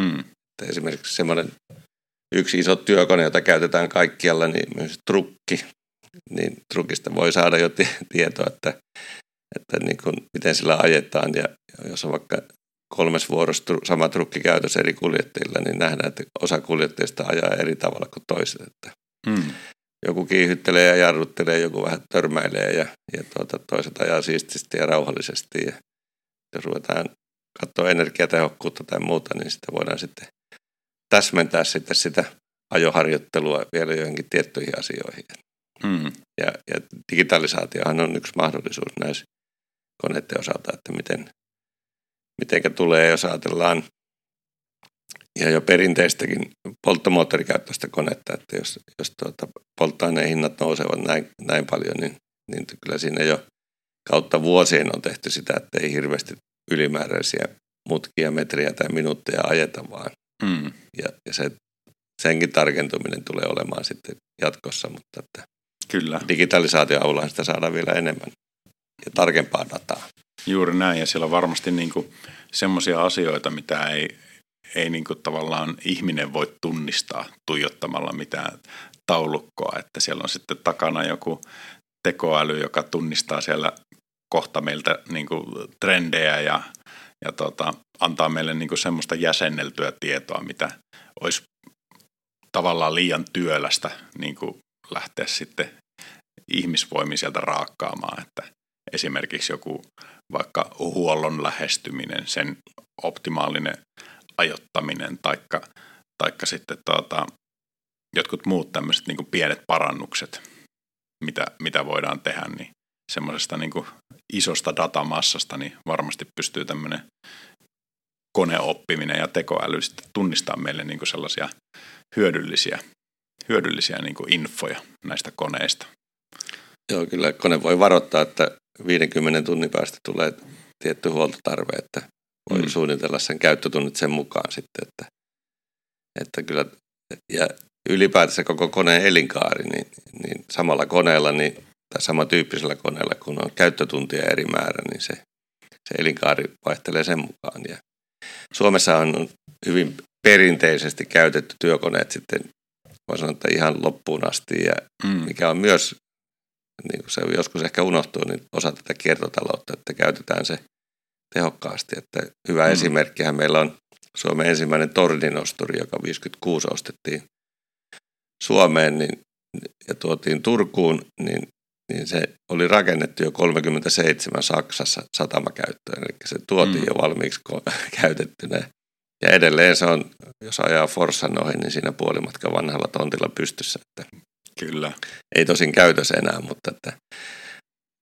Hmm. Että esimerkiksi semmoinen yksi iso työkone, jota käytetään kaikkialla, niin myös trukki, niin trukista voi saada jo tietoa, että, että niin kuin, miten sillä ajetaan. Ja jos on vaikka kolmes vuorossa sama trukki käytössä eri kuljettajilla, niin nähdään, että osa kuljettajista ajaa eri tavalla kuin toiset. Että hmm. Joku kiihyttelee ja jarruttelee, joku vähän törmäilee ja, ja tuota, toiset ajaa siististi ja rauhallisesti. Ja jos ruvetaan katsoa energiatehokkuutta tai muuta, niin sitä voidaan sitten täsmentää sitten sitä ajoharjoittelua vielä johonkin tiettyihin asioihin. Mm. Ja, ja digitalisaatiohan on yksi mahdollisuus näissä koneiden osalta, että miten, mitenkä tulee, jos ajatellaan ja jo perinteistäkin polttomoottorikäyttöistä konetta, että jos, jos tuota, polttoaineen hinnat nousevat näin, näin paljon, niin, niin kyllä siinä jo kautta vuosien on tehty sitä, että ei hirveästi ylimääräisiä mutkia, metriä tai minuutteja ajeta vaan. Mm. Ja, ja se, senkin tarkentuminen tulee olemaan sitten jatkossa, mutta että Kyllä. Digitalisaation avulla sitä saadaan vielä enemmän ja tarkempaa dataa. Juuri näin, ja siellä on varmasti niin semmoisia asioita, mitä ei, ei niin kuin tavallaan ihminen voi tunnistaa tuijottamalla mitään taulukkoa, että siellä on sitten takana joku tekoäly, joka tunnistaa siellä kohta meiltä niin kuin trendejä ja, ja tota, antaa meille niin kuin semmoista jäsenneltyä tietoa, mitä olisi tavallaan liian työlästä niin kuin lähteä sitten ihmisvoimin sieltä raakkaamaan, että esimerkiksi joku vaikka huollon lähestyminen, sen optimaalinen ajottaminen, taikka, taikka sitten tuota, jotkut muut tämmöiset niin pienet parannukset, mitä, mitä voidaan tehdä, niin semmoisesta niin isosta datamassasta niin varmasti pystyy tämmöinen koneoppiminen ja tekoäly sitten tunnistaa meille niin sellaisia hyödyllisiä, hyödyllisiä niin infoja näistä koneista. Joo, kyllä kone voi varoittaa, että 50 tunnin päästä tulee tietty huoltotarve, että voi mm. suunnitella sen käyttötunnit sen mukaan sitten, että, että kyllä, ja ylipäätänsä koko koneen elinkaari, niin, niin samalla koneella, niin, tai samantyyppisellä koneella, kun on käyttötuntia eri määrä, niin se, se elinkaari vaihtelee sen mukaan. Ja Suomessa on hyvin perinteisesti käytetty työkoneet sitten, voi sanoa, että ihan loppuun asti, ja mm. mikä on myös niin kuin se joskus ehkä unohtuu, niin osa tätä kiertotaloutta, että käytetään se tehokkaasti. Että hyvä mm. esimerkkihän meillä on Suomen ensimmäinen torninosturi, joka 56 ostettiin Suomeen niin, ja tuotiin Turkuun, niin, niin se oli rakennettu jo 37 Saksassa satamakäyttöön, eli se tuotiin mm. jo valmiiksi käytettynä. Ja edelleen se on, jos ajaa Forssan ohi, niin siinä puolimatka vanhalla tontilla pystyssä. Että Kyllä. Ei tosin käytös enää, mutta että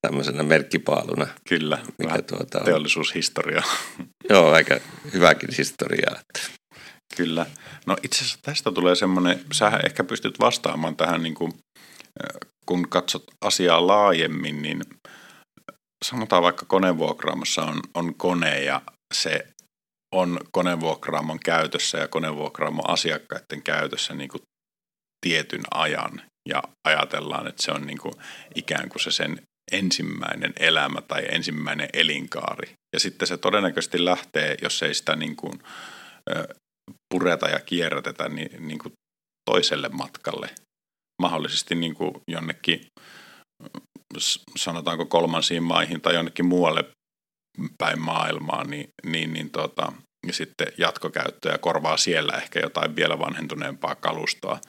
tämmöisenä merkkipaaluna. Kyllä, mikä tuota on. teollisuushistoria. Joo, aika hyväkin historiaa. Että. Kyllä. No itse asiassa tästä tulee semmoinen, sä ehkä pystyt vastaamaan tähän, niin kuin, kun katsot asiaa laajemmin, niin sanotaan vaikka konevuokraamassa on, on kone ja se on konevuokraamon käytössä ja konevuokraamon asiakkaiden käytössä niin kuin tietyn ajan ja ajatellaan, että se on niin kuin ikään kuin se sen ensimmäinen elämä tai ensimmäinen elinkaari. Ja sitten se todennäköisesti lähtee, jos ei sitä niin kuin, pureta ja kierrätetä, niin, niin kuin toiselle matkalle. Mahdollisesti niin kuin jonnekin, sanotaanko kolmansiin maihin tai jonnekin muualle päin maailmaa, niin, niin, niin tota, ja sitten jatkokäyttöä korvaa siellä ehkä jotain vielä vanhentuneempaa kalustoa.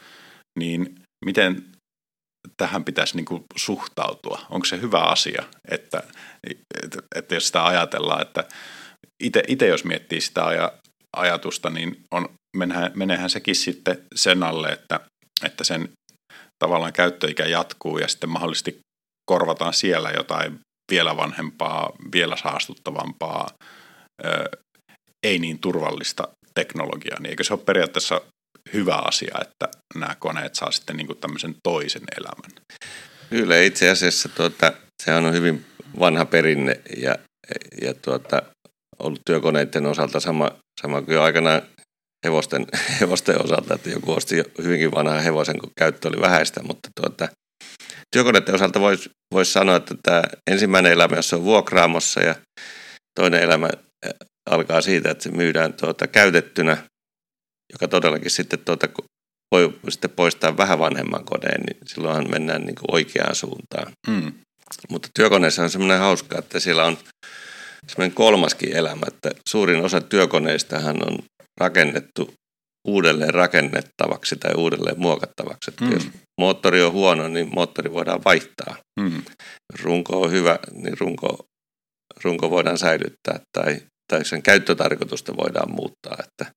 Niin miten tähän pitäisi niin kuin suhtautua? Onko se hyvä asia, että, että, että jos sitä ajatellaan, että itse jos miettii sitä ajatusta, niin on, menehän, menehän sekin sitten sen alle, että, että sen tavallaan käyttöikä jatkuu ja sitten mahdollisesti korvataan siellä jotain vielä vanhempaa, vielä saastuttavampaa, ö, ei niin turvallista teknologiaa, niin eikö se ole periaatteessa hyvä asia, että nämä koneet saa sitten niin tämmöisen toisen elämän. Kyllä itse asiassa tuota, se on hyvin vanha perinne ja, ja tuota, ollut työkoneiden osalta sama, sama kuin jo aikanaan hevosten, hevosten osalta, että joku osti jo hyvinkin vanhaa hevosen, kun käyttö oli vähäistä, mutta tuota, työkoneiden osalta voisi vois sanoa, että tämä ensimmäinen elämä, jos se on vuokraamossa ja toinen elämä alkaa siitä, että se myydään tuota, käytettynä joka todellakin sitten tuota, voi sitten poistaa vähän vanhemman koneen, niin silloinhan mennään niin kuin oikeaan suuntaan. Mm. Mutta työkoneessa on semmoinen hauska, että siellä on semmoinen kolmaskin elämä, että suurin osa työkoneistahan on rakennettu uudelleen rakennettavaksi tai uudelleen muokattavaksi. Että mm. Jos moottori on huono, niin moottori voidaan vaihtaa. Mm. Jos runko on hyvä, niin runko, runko voidaan säilyttää tai, tai sen käyttötarkoitusta voidaan muuttaa. Että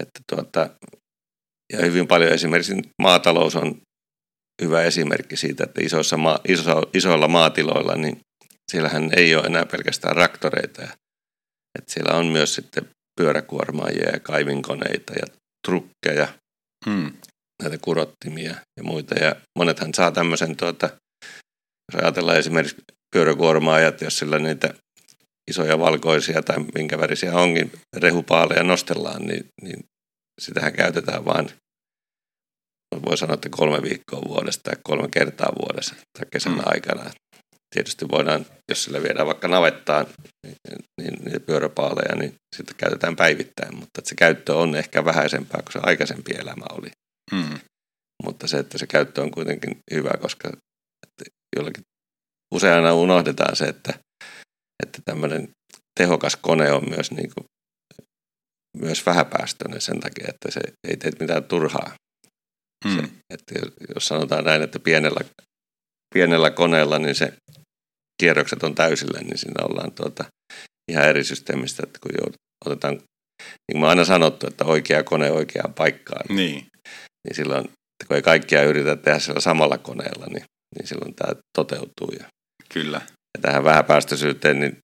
että tuota, ja hyvin paljon esimerkiksi maatalous on hyvä esimerkki siitä, että isoissa maa, iso, isoilla maatiloilla, niin siellähän ei ole enää pelkästään traktoreita. Että siellä on myös sitten pyöräkuormaajia ja kaivinkoneita ja trukkeja, hmm. näitä kurottimia ja muita. Ja monethan saa tämmöisen, tuota, jos ajatellaan esimerkiksi pyöräkuormaajat, jos sillä niitä isoja valkoisia tai minkä värisiä onkin rehupaaleja nostellaan, niin, niin sitähän käytetään vain, voi sanoa, että kolme viikkoa vuodesta tai kolme kertaa vuodessa tai kesän mm. aikana. Tietysti voidaan, jos sillä viedään vaikka navettaan niin, niin, niin pyöräpaaleja, niin sitä käytetään päivittäin, mutta se käyttö on ehkä vähäisempää kuin se aikaisempi elämä oli. Mm. Mutta se, että se käyttö on kuitenkin hyvä, koska että jollakin usein unohdetaan se, että että tämmöinen tehokas kone on myös, niin kuin, myös vähäpäästöinen sen takia, että se ei tee mitään turhaa. Hmm. Se, että jos sanotaan näin, että pienellä, pienellä koneella niin se kierrokset on täysillä, niin siinä ollaan tuota, ihan eri systeemistä, että kun joudut, otetaan, niin kuin mä aina sanottu, että oikea kone oikeaan paikkaan. Niin. Niin silloin, että kun ei kaikkia yritä tehdä sillä samalla koneella, niin, niin silloin tämä toteutuu. Ja Kyllä ja tähän vähäpäästöisyyteen, niin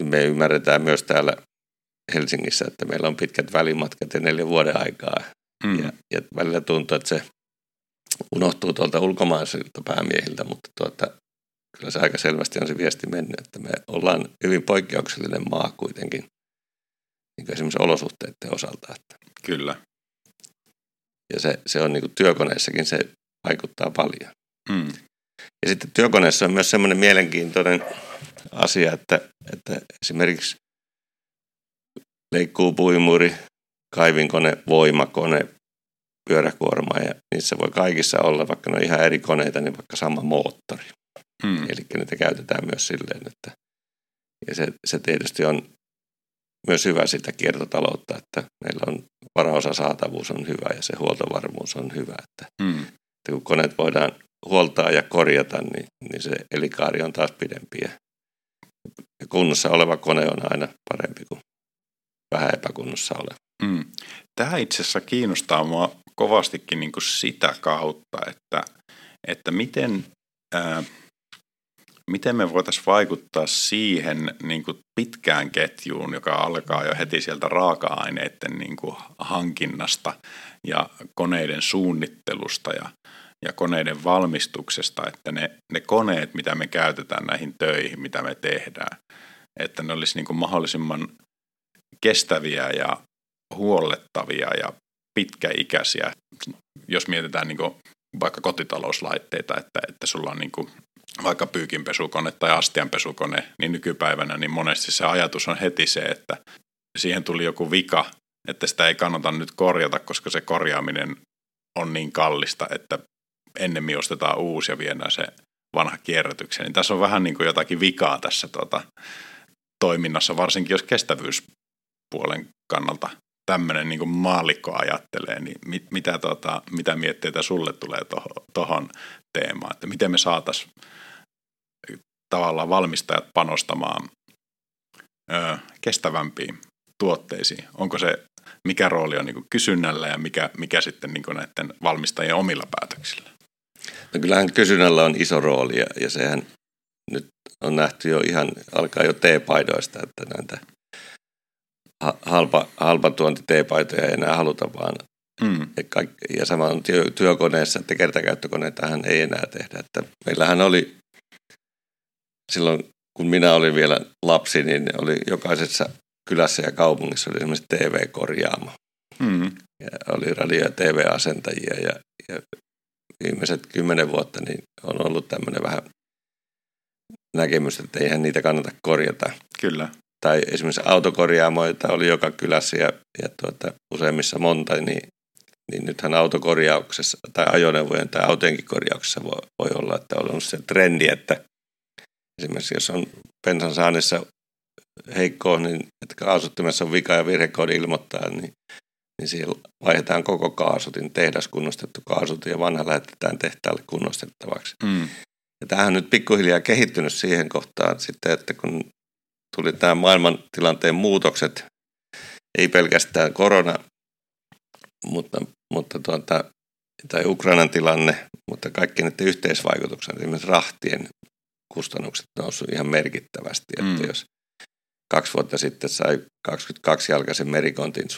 me ymmärretään myös täällä Helsingissä, että meillä on pitkät välimatkat ja neljä vuoden aikaa. Mm. Ja, ja välillä tuntuu, että se unohtuu tuolta ulkomaisilta päämiehiltä, mutta tuota, kyllä se aika selvästi on se viesti mennyt, että me ollaan hyvin poikkeuksellinen maa kuitenkin niin esimerkiksi olosuhteiden osalta. Että. Kyllä. Ja se, se on niin kuin työkoneessakin se vaikuttaa paljon. Mm. Ja sitten työkoneessa on myös semmoinen mielenkiintoinen asia, että, että esimerkiksi leikkuupuimuri, kaivinkone, voimakone, pyöräkuorma ja niissä voi kaikissa olla, vaikka ne on ihan eri koneita, niin vaikka sama moottori. Hmm. Eli niitä käytetään myös silleen, että ja se, se tietysti on myös hyvä sitä kiertotaloutta, että meillä on varaosa saatavuus on hyvä ja se huoltovarmuus on hyvä. Että, hmm. että kun koneet voidaan huoltaa ja korjata, niin, niin se elikaari on taas pidempi. Ja kunnossa oleva kone on aina parempi kuin vähän epäkunnossa oleva. Hmm. Tämä itse asiassa kiinnostaa minua kovastikin niin kuin sitä kautta, että, että miten, ää, miten me voitaisiin vaikuttaa siihen niin kuin pitkään ketjuun, joka alkaa jo heti sieltä raaka-aineiden niin kuin hankinnasta ja koneiden suunnittelusta ja, ja koneiden valmistuksesta, että ne, ne koneet, mitä me käytetään näihin töihin, mitä me tehdään, että ne olisi niin kuin mahdollisimman kestäviä ja huollettavia ja pitkäikäisiä. Jos mietitään niin vaikka kotitalouslaitteita, että, että sulla on niin kuin vaikka pyykinpesukone tai astianpesukone, niin nykypäivänä niin monesti se ajatus on heti se, että siihen tuli joku vika, että sitä ei kannata nyt korjata, koska se korjaaminen on niin kallista, että ennemmin ostetaan uusi ja viedään se vanha kierrätykseen. Niin tässä on vähän niin kuin jotakin vikaa tässä tuota, toiminnassa, varsinkin jos kestävyyspuolen kannalta tämmöinen niin maallikko ajattelee, niin mit, mitä, tota, mitä mietteitä sulle tulee tuohon teemaan, että miten me saataisiin tavallaan valmistajat panostamaan ö, kestävämpiin tuotteisiin? Onko se, mikä rooli on niin kysynnällä ja mikä, mikä sitten niin näiden valmistajien omilla päätöksillä? No kyllähän kysynnällä on iso rooli ja, ja sehän nyt on nähty jo ihan, alkaa jo T-paidoista, että näitä halpa, halpa tuonti T-paitoja ei enää haluta, vaan mm. ja, kaikki, ja sama on työ, työkoneessa, että kertakäyttökoneitahan ei enää tehdä. Että meillähän oli silloin, kun minä olin vielä lapsi, niin oli jokaisessa kylässä ja kaupungissa oli esimerkiksi TV-korjaamo. Mm. Ja oli radio- ja TV-asentajia ja, ja viimeiset kymmenen vuotta niin on ollut tämmöinen vähän näkemys, että eihän niitä kannata korjata. Kyllä tai esimerkiksi autokorjaamoita oli joka kylässä ja, ja tuota, useimmissa monta, niin, niin nythän autokorjauksessa tai ajoneuvojen tai autojenkin korjauksessa voi, voi olla, että on ollut se trendi, että esimerkiksi jos on bensan saannissa heikkoa, niin että kaasuttimessa on vika ja virhekoodi ilmoittaa, niin, niin siellä vaihdetaan koko kaasutin, tehdas kunnostettu kaasutin ja vanha lähetetään tehtaalle kunnostettavaksi. Mm. Ja tämähän on nyt pikkuhiljaa kehittynyt siihen kohtaan sitten, että kun tuli tämä maailmantilanteen muutokset, ei pelkästään korona, mutta, mutta tuota, tai Ukrainan tilanne, mutta kaikki näiden yhteisvaikutukset, esimerkiksi rahtien kustannukset noussut ihan merkittävästi. Mm. Että jos kaksi vuotta sitten sai 22-jalkaisen merikontin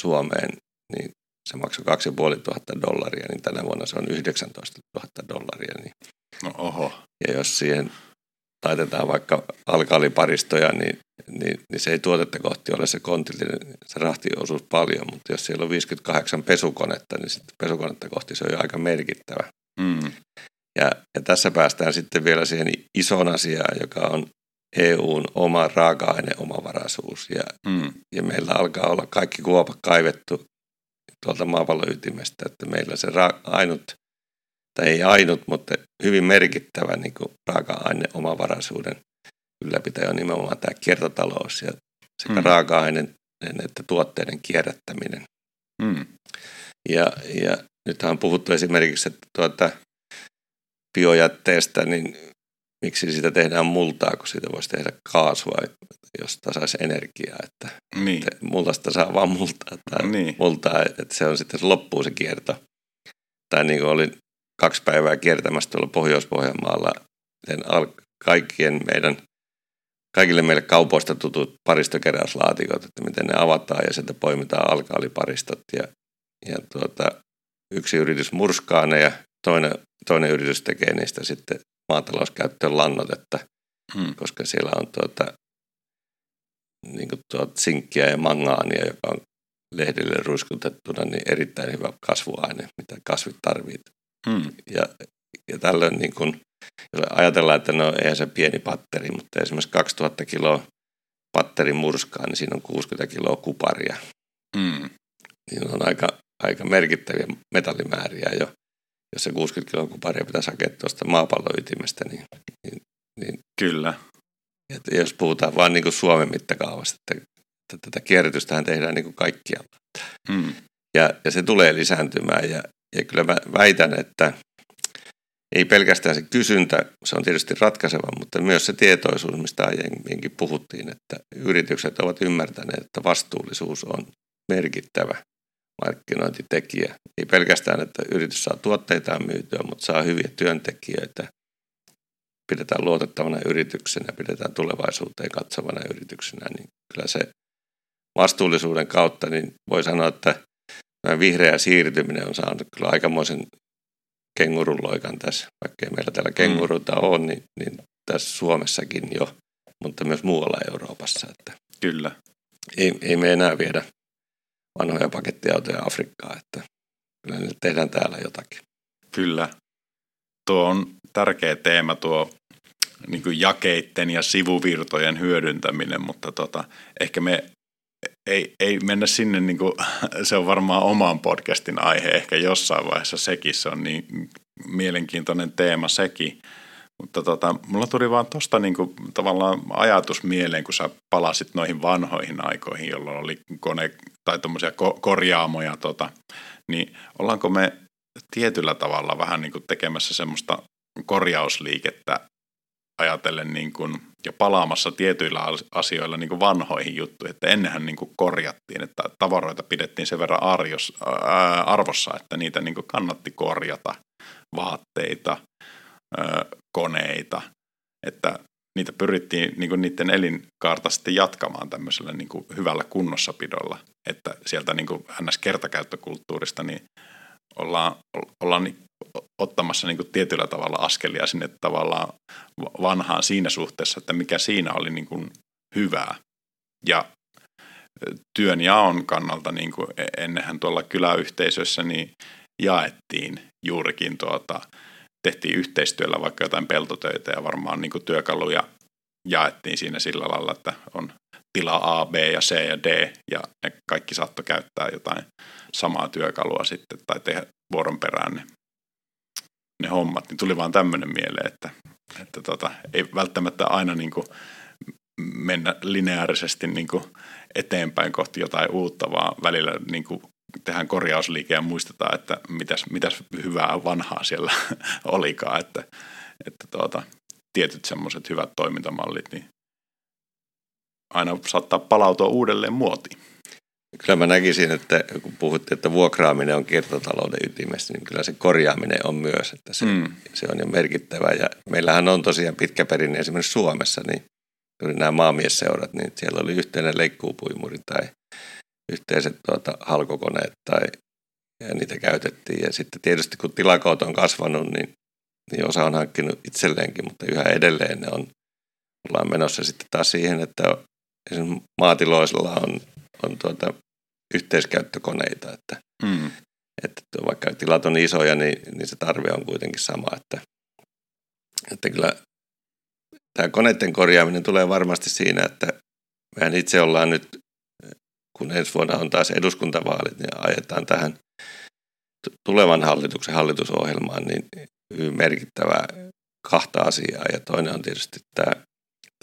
Suomeen, niin se maksoi 2500 dollaria, niin tänä vuonna se on 19 000 dollaria. Niin no oho. Ja jos siihen laitetaan vaikka alkaaliparistoja, niin, niin, niin se ei tuotetta kohti ole se kontillinen, se rahtiosuus paljon, mutta jos siellä on 58 pesukonetta, niin sitten pesukonetta kohti se on jo aika merkittävä. Mm. Ja, ja tässä päästään sitten vielä siihen isoon asiaan, joka on EUn oma raaka-aineomavaraisuus. Ja, mm. ja meillä alkaa olla kaikki kuopat kaivettu tuolta maapallon ytimestä, että meillä se ra- ainut tai ei ainut, mutta hyvin merkittävä niin kuin raaka-aine omavaraisuuden ylläpitäjä on nimenomaan tämä kiertotalous ja sekä mm. raaka-aineen että tuotteiden kierrättäminen. Mm. Ja, ja nythän on puhuttu esimerkiksi, että tuota, biojätteestä, niin miksi siitä tehdään multaa, kun siitä voisi tehdä kaasua, josta saisi energiaa. Että, niin. että multasta saa vaan multaa, tai niin. multaa, että se on sitten loppuu se kierto. Tai niin kuin olin kaksi päivää kiertämässä tuolla Pohjois-Pohjanmaalla sen al- kaikkien meidän, kaikille meille kaupoista tutut paristokeräyslaatikot, että miten ne avataan ja sieltä poimitaan alkaaliparistot ja, ja tuota, yksi yritys murskaa ne ja toinen, toinen yritys tekee niistä sitten maatalouskäyttöön lannotetta, hmm. koska siellä on tuota, niin kuin tuota sinkkiä ja mangaania, joka on lehdille ruiskutettuna, niin erittäin hyvä kasvuaine, mitä kasvit tarvitsevat. Hmm. Ja, ja tällöin niin kun, jos ajatellaan, että no eihän se pieni patteri, mutta esimerkiksi 2000 kiloa patterin murskaa, niin siinä on 60 kiloa kuparia. Hmm. Niin on aika, aika merkittäviä metallimääriä jo. jos se 60 kilon kuparia pitäisi hakea tuosta maapallon ytimestä, niin, niin, niin Kyllä. Että jos puhutaan vain niin Suomen mittakaavasta, että, että tätä kierrätystähän tehdään niin kuin kaikkialla. Hmm. Ja, ja se tulee lisääntymään ja, ja kyllä mä väitän, että ei pelkästään se kysyntä, se on tietysti ratkaiseva, mutta myös se tietoisuus, mistä aiemminkin puhuttiin, että yritykset ovat ymmärtäneet, että vastuullisuus on merkittävä markkinointitekijä. Ei pelkästään, että yritys saa tuotteitaan myytyä, mutta saa hyviä työntekijöitä, pidetään luotettavana yrityksenä, pidetään tulevaisuuteen katsovana yrityksenä, niin kyllä se vastuullisuuden kautta, niin voi sanoa, että vihreä siirtyminen on saanut kyllä aikamoisen kengurunloikan tässä, vaikka ei meillä täällä kenguruita mm. ole, niin, niin tässä Suomessakin jo, mutta myös muualla Euroopassa. Että kyllä. Ei, ei me enää viedä vanhoja pakettiautoja Afrikkaan, että kyllä nyt tehdään täällä jotakin. Kyllä. Tuo on tärkeä teema tuo niin jakeitten ja sivuvirtojen hyödyntäminen, mutta tota, ehkä me ei, ei mennä sinne, niin kuin, se on varmaan oman podcastin aihe ehkä jossain vaiheessa sekin, se on niin mielenkiintoinen teema sekin. Mutta tota, mulla tuli vaan tuosta niinku, tavallaan ajatus mieleen, kun sä palasit noihin vanhoihin aikoihin, jolloin oli kone tai tuommoisia ko- korjaamoja, tota, niin ollaanko me tietyllä tavalla vähän niin kuin tekemässä semmoista korjausliikettä ajatellen niin kuin, ja palaamassa tietyillä asioilla niin kuin vanhoihin juttuihin, että ennenhän niin kuin korjattiin, että tavaroita pidettiin sen verran arjos, ää, arvossa, että niitä niin kuin kannatti korjata, vaatteita, ää, koneita, että niitä pyrittiin niin kuin niiden elinkaarta sitten jatkamaan tämmöisellä niin kuin hyvällä kunnossapidolla, että sieltä niin kuin NS-kertakäyttökulttuurista niin ollaan, ollaan ottamassa niin kuin tietyllä tavalla askelia sinne tavallaan vanhaan siinä suhteessa, että mikä siinä oli niin kuin hyvää. Ja työn jaon kannalta niin kuin e-, ennenhän tuolla kyläyhteisössä niin jaettiin juurikin tuota, tehtiin yhteistyöllä vaikka jotain peltotöitä ja varmaan niin kuin työkaluja jaettiin siinä sillä lailla, että on tila A, B ja C ja D ja ne kaikki saattoi käyttää jotain samaa työkalua sitten tai tehdä vuoron perään ne ne hommat, niin tuli vaan tämmöinen mieleen, että, että tota, ei välttämättä aina niin kuin mennä lineaarisesti niin kuin eteenpäin kohti jotain uutta, vaan välillä niin kuin tehdään korjausliike ja muistetaan, että mitäs, mitäs hyvää vanhaa siellä olikaan, että, että tuota, tietyt semmoiset hyvät toimintamallit, niin aina saattaa palautua uudelleen muotiin. Kyllä mä näkisin, että kun puhuttiin, että vuokraaminen on kiertotalouden ytimessä, niin kyllä se korjaaminen on myös, että se, mm. se on jo merkittävä. Ja meillähän on tosiaan pitkä perinne esimerkiksi Suomessa, niin juuri nämä maamiesseurat, niin siellä oli yhteinen leikkuupuimuri tai yhteiset tuota, halkokoneet tai ja niitä käytettiin. Ja sitten tietysti kun tilakoot on kasvanut, niin, niin osa on hankkinut itselleenkin, mutta yhä edelleen ne on, ollaan menossa sitten taas siihen, että esimerkiksi maatiloisilla on on tuota, yhteiskäyttökoneita, että, mm. että vaikka tilat on isoja, niin, niin se tarve on kuitenkin sama, että, että kyllä tämä koneiden korjaaminen tulee varmasti siinä, että mehän itse ollaan nyt, kun ensi vuonna on taas eduskuntavaalit, niin ajetaan tähän tulevan hallituksen hallitusohjelmaan niin hyvin merkittävää kahta asiaa. Ja toinen on tietysti tämä,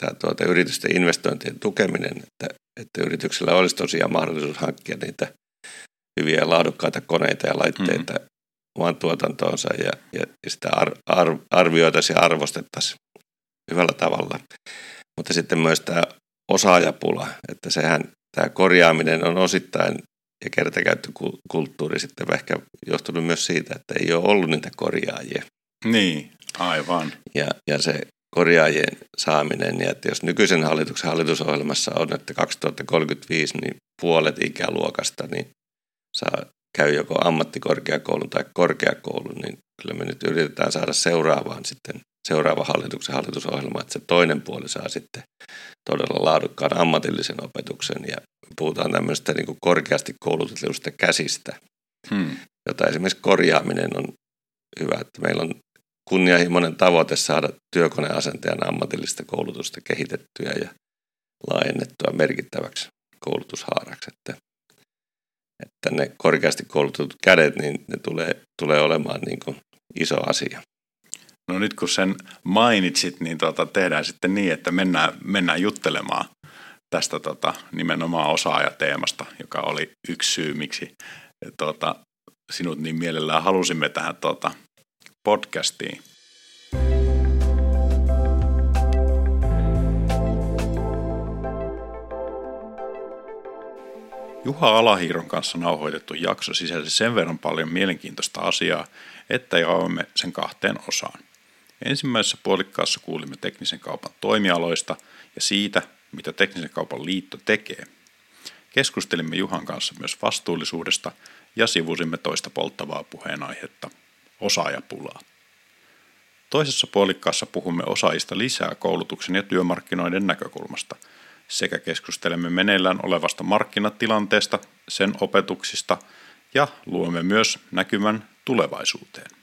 tämä tuota, yritysten investointien tukeminen, että että yrityksellä olisi tosiaan mahdollisuus hankkia niitä hyviä ja laadukkaita koneita ja laitteita mm-hmm. oman tuotantoonsa ja, ja, sitä ar, ar, arvioitaisiin ja arvostettaisiin hyvällä tavalla. Mutta sitten myös tämä osaajapula, että sehän tämä korjaaminen on osittain ja kertakäyttökulttuuri sitten ehkä johtunut myös siitä, että ei ole ollut niitä korjaajia. Niin, aivan. Ja, ja se korjaajien saaminen. Ja että jos nykyisen hallituksen hallitusohjelmassa on, että 2035 niin puolet ikäluokasta niin saa käy joko ammattikorkeakoulun tai korkeakoulun, niin kyllä me nyt yritetään saada seuraavaan sitten seuraava hallituksen hallitusohjelma, että se toinen puoli saa sitten todella laadukkaan ammatillisen opetuksen ja puhutaan tämmöistä niin kuin korkeasti koulutetusta käsistä, hmm. jota esimerkiksi korjaaminen on hyvä, että meillä on kunnianhimoinen tavoite saada työkoneasentajan ammatillista koulutusta kehitettyä ja laajennettua merkittäväksi koulutushaaraksi. Että, että ne korkeasti koulutetut kädet, niin ne tulee, tulee olemaan niin kuin iso asia. No nyt kun sen mainitsit, niin tuota, tehdään sitten niin, että mennään, mennään juttelemaan tästä tota, nimenomaan osaajateemasta, joka oli yksi syy, miksi tuota, sinut niin mielellään halusimme tähän tuota, podcastiin. Juha Alahiiron kanssa nauhoitettu jakso sisälsi sen verran paljon mielenkiintoista asiaa, että jaoimme sen kahteen osaan. Ensimmäisessä puolikkaassa kuulimme teknisen kaupan toimialoista ja siitä, mitä teknisen kaupan liitto tekee. Keskustelimme Juhan kanssa myös vastuullisuudesta ja sivusimme toista polttavaa puheenaihetta, osaajapulaa. Toisessa puolikkaassa puhumme osaajista lisää koulutuksen ja työmarkkinoiden näkökulmasta sekä keskustelemme meneillään olevasta markkinatilanteesta, sen opetuksista ja luomme myös näkymän tulevaisuuteen.